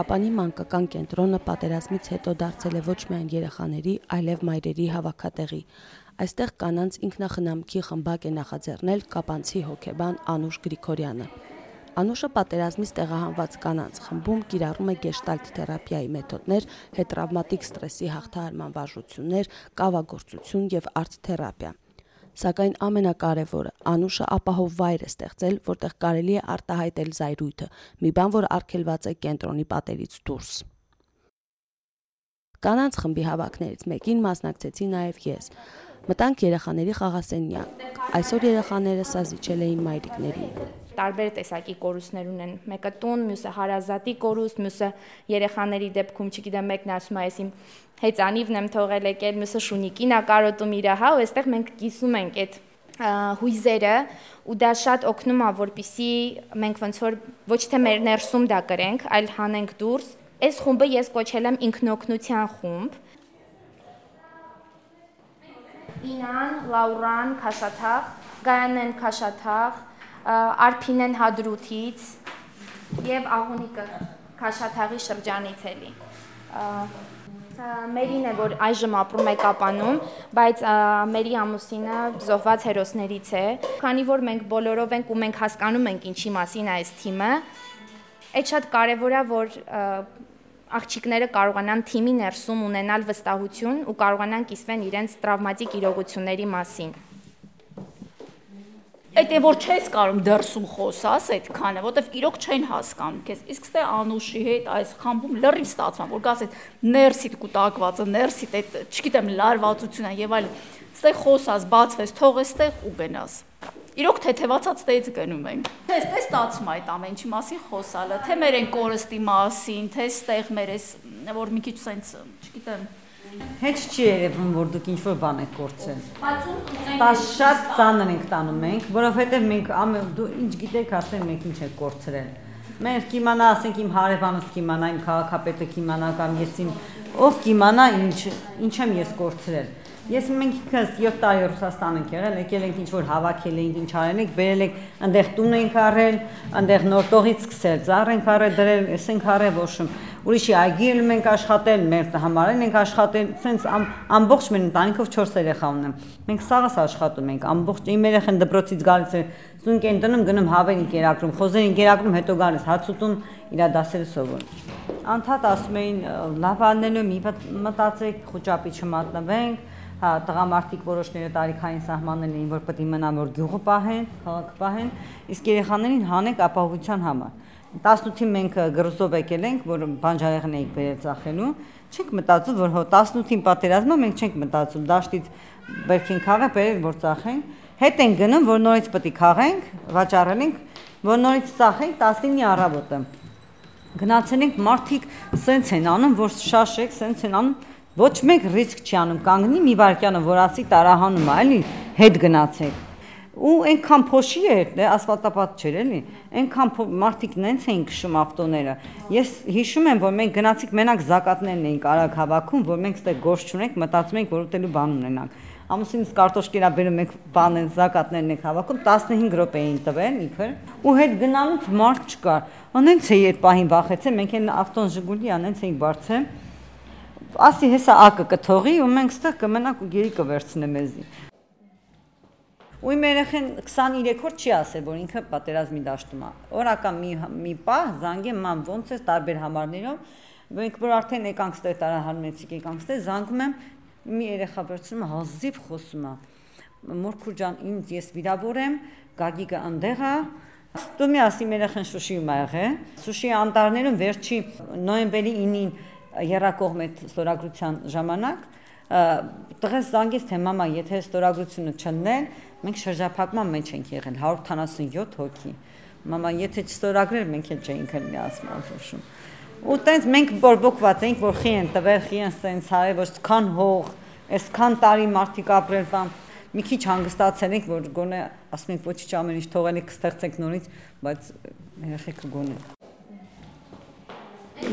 Կապանի մանկական կենտրոնը պատերազմից հետո դարձել է ոչ միայն երեխաների, այլև մայրերի հավաքատեղի։ Այստեղ կանանց ինքնախնամքի խմբակ է նախաձեռնել կապանցի հոկեբան Անուշ Գրիգորյանը։ Անուշը պատերազմից տեղահանված կանանց խմբում կիրառում է գեշտալտ թերապիայի մեթոդներ, հետրավմատիկ ստրեսի հաղթահարման վարժություններ, կավագործություն եւ արտ թերապիա։ Սակայն ամենակարևորը Անուշը ապահով վայր է ստեղծել, որտեղ կարելի է արտահայտել զայրույթը, մի բան, որ արգելված է կենտրոնի պատերից դուրս։ Կանանց խմբի հավաքներից մեկին մասնակցեցի նաև ես։ Մտանք երեխաների խաղասենյակ։ Այսօր երեխաները սա զիջել էին մայրիկներին տարբեր տեսակի կորուստներ ունեն։ Մեկը տուն, մյուսը հարազատի կորուստ, մյուսը երեխաների դեպքում, չգիտեմ, մեկն ասում է, ես իմ հեծանիվն եմ թողել եկել, մյուսը շունիկին ա կարոտում իր, հա, ու այստեղ մենք կիսում ենք այդ հույզերը ու դա շատ օգնում է որպիսի մենք ոնց որ ոչ թե մեր ներսում դա կրենք, այլ հանենք դուրս։ Այս խումբը ես կոչել եմ ինքնօգնության խումբ։ Ինան, Լաուրան, Քաշաթաղ, Գայանեն Քաշաթաղ, Արփինեն Հադրութից եւ Աղունիկը Քաշաթաղի շրջանից էլի Մերին է, որ այժմ ապրում է Կապանում, բայց Մերի ամուսինը զոհված հերոսներից է։ Քանի որ մենք բոլորով ենք ու մենք հասկանում ենք ինչի մասին է այս թիմը, այդ շատ կարևոր է, որ աղջիկները կարողանան թիմի ներսում ունենալ վստահություն ու կարողանան կիսվեն իրենց տրավմատիկ իրողությունների մասին այդ է որ չես կարող դրսում խոսաս այդքանը, որովհետև իրոք չեն հասկանում քեզ։ Իսկ ստե Անուշի հետ այս խամբում լրիվ ստացվում, որ գաս այդ ներսիդ կուտակվածը, ներսիդ այդ, չգիտեմ, լարվածությունը եւ այլն, ստե խոսաս, բացվես, թողես ստեղ ու գնաս։ Իրոք թեթևացած ստեից գնում ենք։ Թե ստե ստացվում այդ ամեն ինչի մասին խոսալը, թե մեր են կորստի մասին, թե ստեղ մեր էս որ մի քիչ սենց, չգիտեմ, Հեչ չի երևում, որ դուք ինչ-որ բան եք կորցել։ Դա շատ ծանր ենք տանում մենք, որովհետև մենք դու ինչ գիտեք, ասեն մենք ինչ եք կորցրել։ Մենք կիմանա, ասենք իմ հարևանս կիմանա, իմ քաղաքապետը կիմանա կամ ես իմ ով կիմանա ինչ ինչ եմ ես կորցրել։ Ես մենք ինքս 7 տարի Ռուսաստան ենք եղել, եկել ենք ինչ որ հավաքել ենք, ինչ արել ենք, բերել ենք, այնտեղ տուն ենք առել, այնտեղ նոր տողից սկսել, ծառ ենք առել, դրել, ես ենք առել ոშում։ Ուրիշի այգիել մենք աշխատել, մեր համարել ենք աշխատել, սենց ամբողջ մեր ընտանիքով 4 երեխա ունեմ։ Մենք սաղս աշխատում ենք, ամբողջ իմ երեխան դպրոցից գալիս է, զունկ են տնում, գնում հավերին կերակրում, խոզերին կերակրում, հետո գալիս հացուտուն իր դասերը սովորում։ Անդադ ասում էին լավ անելու մի մտածեք, խոճապի չմատնվենք, հա տղամարդիկ որոշները տարիքային սահմաններ էին, որ պետք է մնան որ գյուղը պահեն, քաղաքը պահեն, իսկ երեխաներին հանենք ապահովության համար։ 18-ին մենք գրոզով եկել ենք, որ բանջարեղեն էինք բերել ծախելու, չենք մտածում, որ հո 18-ին պատերազմը մենք չենք մտածում, դաշտից բերքին քաղը բերել որ ծախենք, հետ են գնում, որ նորից պետք է քաղենք, վաճառել ենք, որ նորից ծախենք 19-ի առավոտը։ Գնացել ենք մարդիկ սենց են անում, որ շաշեք, սենց են անում, Ոչ մեկ ռիսկ չի անում, կանգնի մի վարքյանը, որ ասի տարահանում է, էլի, հետ գնացեք։ Ու այնքան փոշի էր, դե ասֆալտապատ չէր էլի։ Այնքան մարդիկ նենց էին քշում ավտոները։ Ես հիշում եմ, որ մենք գնացիք մենակ զակատներն էինք արագ հավաքում, որ մենք ստե գործ չունենք, մտածում ենք, որ ուտելու բան ունենանք։ Ամուսինս կարտոշկերա բերում ենք բան են զակատներն ենք հավաքում 15 րոպե էին տվել իբր ու հետ գնալուց մարդ չկար։ Անենց է երբ պահին վախեցել, մենք այն ավտոն Ժիգուլի անենց էինք բարձել ասի հեսա ակը կթողի ու մենք ստեղ կմնանք ու գերի կվերցնե մեզի։ Ու իմ երեխեն 23 օր չի ասել, որ ինքը պատերազմի դաշտում է։ Օրական մի մի պահ զանգեմ ման ոնց է տարբեր համարներով, մենք որ արդեն եկանք ստե տարահանմեցիկ եկանք ստե զանգում եմ մի երեխա վերցնում է հազիվ խոսում է։ Մորքուր ջան, ինձ ես վիրավոր եմ, Գագիկը այնտեղ է, Դու մի ասի երեխան Շուշիում ա եղել։ Շուշի անտառներում վերջի նոյեմբերի 9-ին երակողմ այդ ստորագրության ժամանակ տղես զանգեց թե մամա եթե ստորագրությունը չնեն մենք շրջափակման մեջ ենք եղել 177 հոգի մամա եթե չստորագրեր մենք էլ չէինք լինի ասում ու տենց մենք բորբոքված էինք որ խի են տվել խի են սենց հարե ոչ քան հող այսքան տարի մարդիկ ապրել բան մի քիչ հանգստացել ենք որ գոնե ասում ենք ոչինչ ամեն ինչ թողել եք կստեղծեք նորից բայց երեխեքը գոնե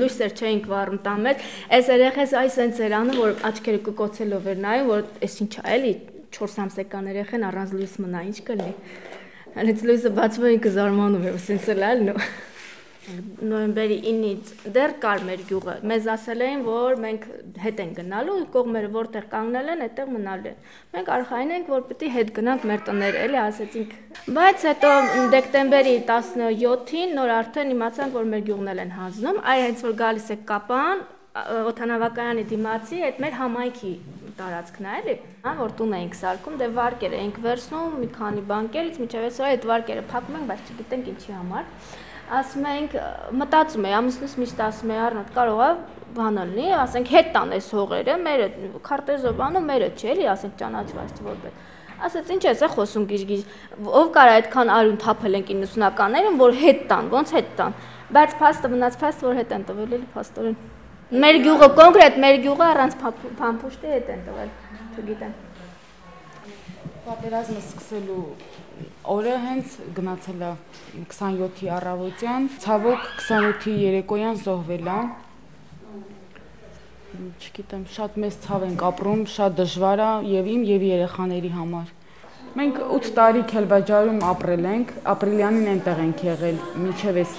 լույսեր չէինք վառում տան մեջ, այս երեխես այս այն ծերանը, որ աչքերը կկոցելով էր նայում, որ այս ինչա էլի 4 ամսական երեխան առանց լույս մնա, ինչ կլինի։ Հենց լույսը բացվում ինքը զարմանում է, ասենց էլ այլ նո։ նոյեմբերի 9-ից դեռ կար մեր գյուղը։ Մեզ ասել էին, որ մենք հետ են գնալու, կողմերը որտեղ կանգնել են, այդտեղ մնալու են։ Մենք արխային ենք, որ պիտի հետ գնանք մեր տներ, էլի ասեցինք։ Բայց հետո դեկտեմբերի 17-ին նոր արդեն իմացանք, որ մեր գյուղն են հանձնում, այ հենց որ գալիս է կապան, օթանավակայանի դիմացի այդ մեր համայնքի տարածքն է, էլի, հա, որ տուն էինք սարքում, դե վարկեր էինք վերցնում, մի քանի բանկերից, միջև այսօր այդ վարկերը փակում ենք, բայց չգիտենք ինչի համար ասում ենք մտածում էի ամուսնուս միշտ ասում էի առնոտ կարող է բանը լինի ասենք հետ տան այս հողերը մերը քարտեզով բանը մերը չէ էլի ասենք ճանաչված որպես ասաց ինչ ես է խոսում գիժ-գիժ ով կարա այդքան արյուն թափել են 90-ականներին որ հետ տան ոնց հետ տան բայց փաստը մնաց փաստ որ հետ են տվել էլի փաստորեն մեր գյուղը կոնկրետ մեր գյուղը առանց փամփուշտի հետ են տվել չգիտեմ պատերազմը սկսելու օրը հենց գնացել է 27-ի առավոտյան, ցավոք 28-ի երեկոյան զոհվել է։ Չգիտեմ, շատ մեծ ցավ ենք ապրում, շատ դժվար է եւ իմ եւ երեխաների համար։ Մենք 8 տարի Քելբաջարում ապրել ենք, ապրիլյանին այնտեղ ենք եղել, մինչև այս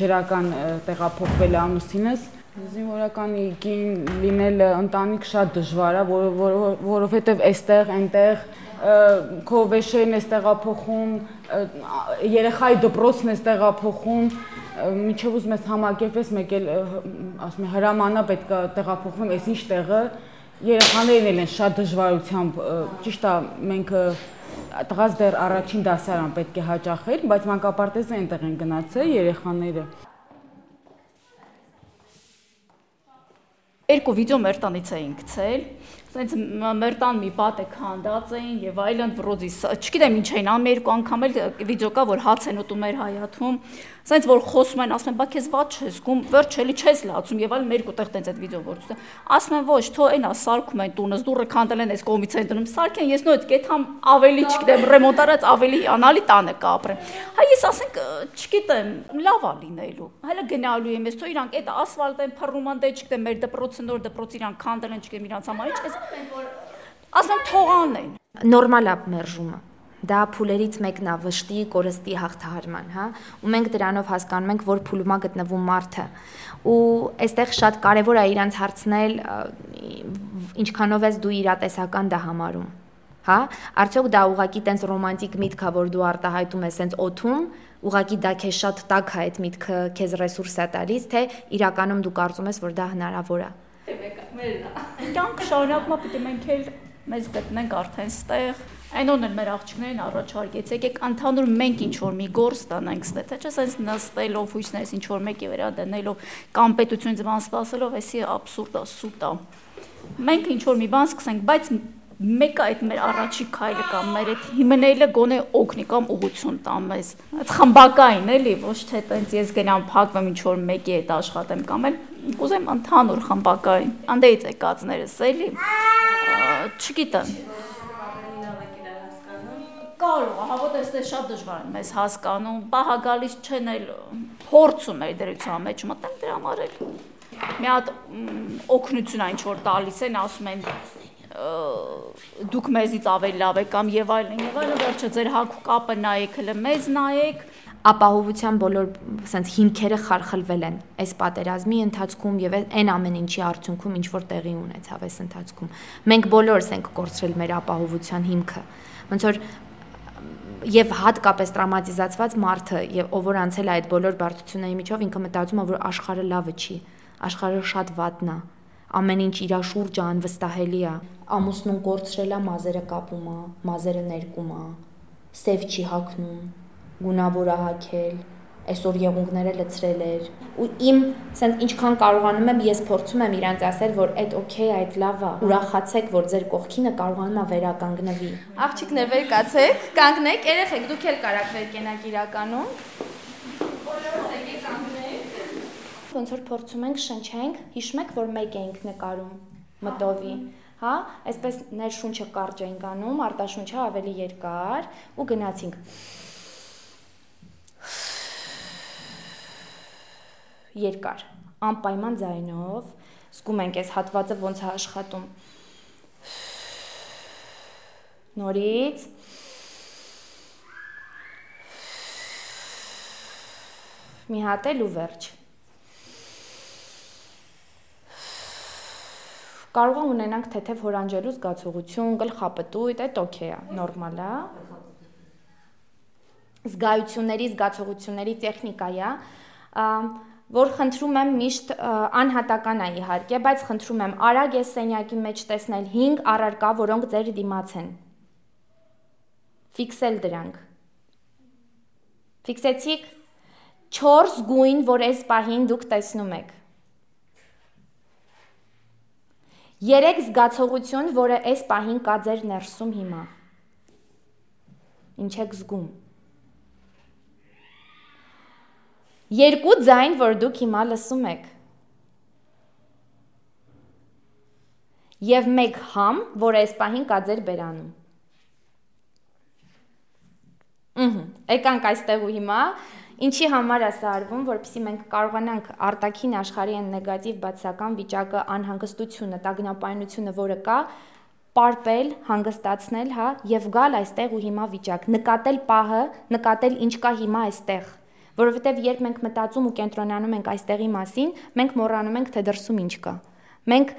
ջրական տեղափոխվել ամուսինս Զինվորականի կին լինելը ընտանիք շատ դժվար է, որովհետև այստեղ, այնտեղ քո վեշերն էս տեղափոխում, երեխայի դպրոցն էս տեղափոխում, միջև ուզում ես համակերպես, մեկ էլ ասում եմ հրամանա պետք է տեղափոխվեմ, այս ինչ տեղը երեխաներն էլ են շատ դժվարությամբ, ճիշտ է, մենք տղաս դեռ առաջին դասարան պետք է հաճախել, բայց մանկապարտեզը այնտեղ են գնացել երեխաները։ Երկու վիդեո մեր տնից էին գցել Սենց մեր տան մի պատ է քանդած էին եւ այլն վրոզի, չգիտեմ ինչ էին, ամ երկու անգամ էլ վիդեո կա, որ հաց են ուտում մեր հայաթում, սենց որ խոսում են, ասում են, բա քեզ ված չես զգում, վերջելի չես լացում եւ այլ մեր կուտեղ տենց այդ վիդեո որ ցույց ասում են ոչ, թո այնա սարքում են տունս, դուրը քանդել են այս կողմից են դնում, սարքեն ես նույն կեթամ ավելի չգիտեմ, ռեմոնտարած ավելի անալի տանը կապրեմ։ Հա ես ասենք, չգիտեմ, լավ է լինելու։ Հələ գնալու եմ, ես թո իրանք այդ ասֆալտ են փռում ան դե չգիտեմ, մեր դպրոցը նոր դպրոց իրանք քանդել են, չգիտեմ իրանք համար ինչ, ասում թողան են։ Նորմալ է մերժումը դա փուլերից մեկն է վշտի կորստի հաղթահարման, հա, ու մենք դրանով հասկանում ենք, որ փուլումա գտնվում մարդը։ Ու այստեղ շատ կարևոր է իրանց հարցնել ինչքանով ես դու իրատեսական դա համարում, հա, արդյոք դա ուղակի տենց ռոմանտիկ միտք է, որ դու արտահայտում ես սենց օթում, ուղակի դա քեզ շատ տակ է այդ միտքը քեզ ռեսուրս է տալիս, թե իրականում դու կարծում ես, որ դա հնարավոր է։ Թե մեկը մերն է։ Կյանք շարունակումա պիտի մենք էլ մեզ գտնենք արդեն ստեղ։ Այն օրն էլ մեր աղջիկներին առաջարկեց, եկեք ընդհանուր մենք ինչ որ մի գործ տանենք ստե, թե չէ սենց նստելով հույսներից ինչ որ մեկի վրա դնելով կամ պետությունից բան սпасելով, էսի աբսուրդ է, սուտ է։ Մենք ինչ որ մի բան սկսենք, բայց մեկը այդ մեր առաջի քայլը կամ մեր այդ հիմնելը գոնե օգնի կամ ուղություն տա մեզ։ Այդ խմբակային էլի, ոչ թե տենց ես գնամ փակվեմ ինչ որ մեկի հետ աշխատեմ կամ էլ կուզեմ ընդհանուր խմբակային։ Անդեից եկածներս էլի։ Չգիտեմ կարող հա որտեղ ստե շատ դժվար է մեզ հասկանում, պահա գալիս չեն էլ փորձում էր դրության մեջ մտնել դրա համար էլ մի հատ օգնություն այն ինչ որ տալիս են, ասում են դուք մեզից ավելի լավ եք կամ եւ այլն եւ այլն վերջը ձեր հակու կապը նայեք հələ մեզ նայեք ապահովության բոլոր ասենց հիմքերը խարխլվել են այս պատերազմի ընթացքում եւ այն ամեն ինչի արդյունքում ինչ որ տեղի ունեցավ այս ընթացքում մենք բոլորս ենք կորցրել մեր ապահովության հիմքը ոնց որ եւ հատկապես տրավմատիզացված մարդը եւ ով որ անցել է այդ բոլոր բարդությունների միջով ինքը մտածում է որ աշխարհը լավը չի աշխարհը շատ վատն է ամեն ինչ իր շուրջը անվստահելի է. ամուսնուն կորցրել է մազերը կապում է մազերը ներկում է սև չի հակնում գունավոր է հակել այսօր եղունգները լցրել էր ու իմ ասենք ինչքան կարողանում եմ ես փորձում եմ իրանց ասել որ այդ օքեյ այդ լավ է ուրախացեք որ ձեր կողքինը կարողանում է վերականգնվի աղջիկներ վեր կացեք կանգնեք երեխեք դուք էլ կարաք վեր կենաք իրականում ոնց որ փորձում ենք շնչենք հիշում եք որ մեկ էինք նկարում մտովի հա այսպես ներշունչը կարճ էինք անում արտաշունչը ավելի երկար ու գնացինք երկար, անպայման ձայնով, զգում ենք այս հատվածը ոնց է աշխատում։ Նորից Մի հատ էլ ու վերջ։ Կարող է ունենանք թեթև հորանջելու զգացողություն, գլխապտույտ, այդ օքեյ է, նորմալ է։ Զգայությունների, զգացողությունների տեխնիկա է, որ խնդրում եմ միշտ անհատական է իհարկե, բայց խնդրում եմ արագ ես սենյակի մեջ տեսնել 5 առարկա, որոնք ձեր դիմաց են։ Ֆիքսել դրանք։ Ֆիքսեցիք 4 գույն, որ այս պահին դուք տեսնում եք։ 3 զգացողություն, որը այս պահին կա ձեր ներսում հիմա։ Ինչ եք զգում։ Երկու ձայն, որ դուք հիմա լսում եք։ Եվ մեկ համ, որ այս պահին կա ձեր բերանում։ Ահա, եկանք այստեղ ու հիմա Ինչի համար է սա արվում, որpեսզի մենք կարողանանք արտաքին աշխարհի այն նեգատիվ բացական վիճակը, անհանգստությունը, տագնապայնությունը, որը կա, պարպել, հանգստացնել, հա, եւ գալ այստեղ ու հիմա վիճակ, նկատել պահը, նկատել ինչ կա հիմա այստեղ որովհետև երբ մենք մտածում ու կենտրոնանում ենք այստեղի մասին, մենք մոռանում ենք, թե դրսում ինչ կա։ Մենք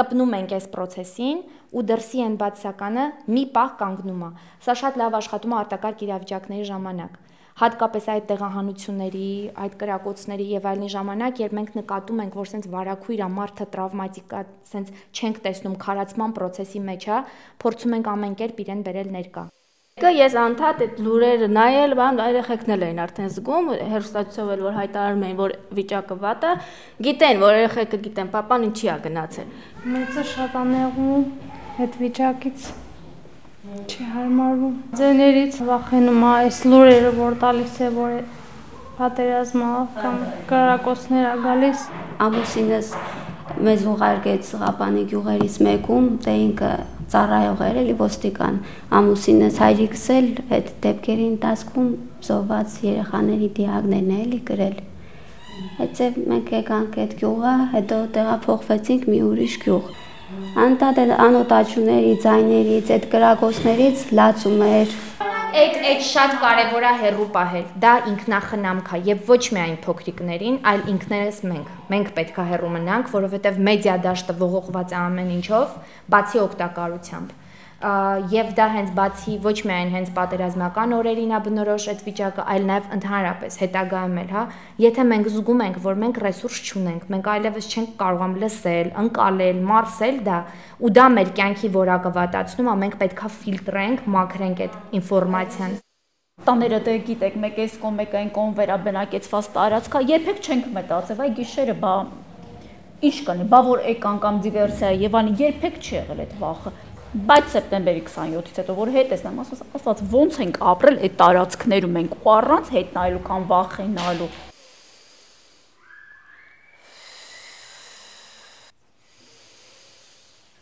կպնում ենք այս process-ին ու դրսի այն բացականը մի պահ կանգնում է։ Սա շատ լավ աշխատում է արտակարգ իրավիճակների ժամանակ հատկապես այդ տեղահանությունների, այդ կրակոցների եւ այլնի ժամանակ, երբ մենք նկատում ենք, որ սենց վարակույր է, մարդը տրավմատիկա, սենց չենք տեսնում քարացման process-ի մեջ է, փորձում ենք ամեն կերպ իրեն բերել ներկա։ Կա ես անդադ այդ լուրերը նայել, բան երեխեքն էլ էին արդեն զգում, հերոստացիով էլ որ հայտարարում էին, որ վիճակը վատ է, գիտեն, որ երեխեքը գիտեն, papan ինչի է գնացել։ Մեծը շատ անեղում այդ վիճակից չի հարմարվում։ Ձեներից վախենում է այս լուրերը, որ տալիս է, որ պատերազմը կամ կրակոցներ է գալիս։ Ամուսինս մեզ ուղարկեց Ղապանի գյուղերից մեկում, դե ինքը ծառայող էր էլի ոստիկան ամուսինս հայրիկս էլ այդ դեպքերի ընթացքում զոհված երեխաների դիագներն էլի գրել այդցև մենք եկանք այդ գյուղը հետո տեղափոխվեցինք մի ուրիշ գյուղ անտատ անոտաչուների ձայներից այդ կրակոցներից լացում էր այդ այդ շատ կարևոր է հերրու պահել։ Դա ինքնախնամք է եւ ոչ միայն փոքրիկներին, այլ ինքներս մենք։ Մենք պետք է հերրու մնանք, որովհետեւ մեդիա դաշտը ողողված է ամեն ինչով, բացի օգտակարությամբ եւ դա հենց բացի ոչ միայն հենց պատերազմական օրերին է բնորոշ այդ վիճակը, այլ նաեւ ընդհանրապես հետագայում էլ, հա, եթե մենք զգում ենք, որ մենք ռեսուրս չունենք, մենք այլևս չենք կարողam լսել, ընկալել, մարսել դա, ու դա մեր կյանքի որակը վատացնում է, մենք պետքա ֆիլտրենք, մաքրենք այդ ինֆորմացիան տաները դե գիտեք, մեկ էս կոմ, մեկ այն կոմ վերաբնակեցված տարածքա, երբեք չենք մտածել, այ գիշերը բա ինչ կանի, բա որ էկան կամ դիվերսիա եւ անի երբեք չի եղել այդ վախը բայց սեպտեմբերի 27-ից հետո որ հետ ես նայում ասած աստված ոնց ենք ապրել այդ տարածքներում ենք ու առանց հետ նայելու կամ վախենալու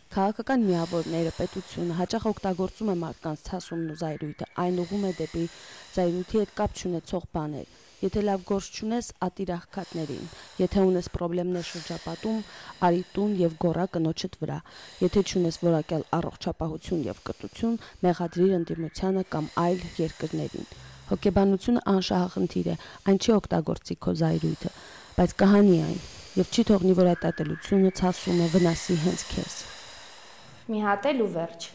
Քաղաքական միավորները, պետությունը հաճախ օգտագործում է մարդկանց ցասումն ու զայրույթը, այն ուղում է դեպի զայրույթի հետ կապ չունեցող բաներ Եթե լավ գործ չունես, ատիր աղքատներին։ Եթե ունես խնդիրներ շրջապատում, արի տուն եւ գորա կնոջդ վրա։ Եթե չունես որակյալ առողջապահություն եւ կրթություն, մեղադրիր ընդդիմությանը կամ այլ երկրներին։ Հոգեբանությունը անշահախնդիր է, այն չի օգտագործի քո զայրույթը, բայց կհանի այն եւ չի թողնի որ այդ ատելությունը ցասումը վնասի հենց քեզ։ Մի հատ էլ ու վերջ։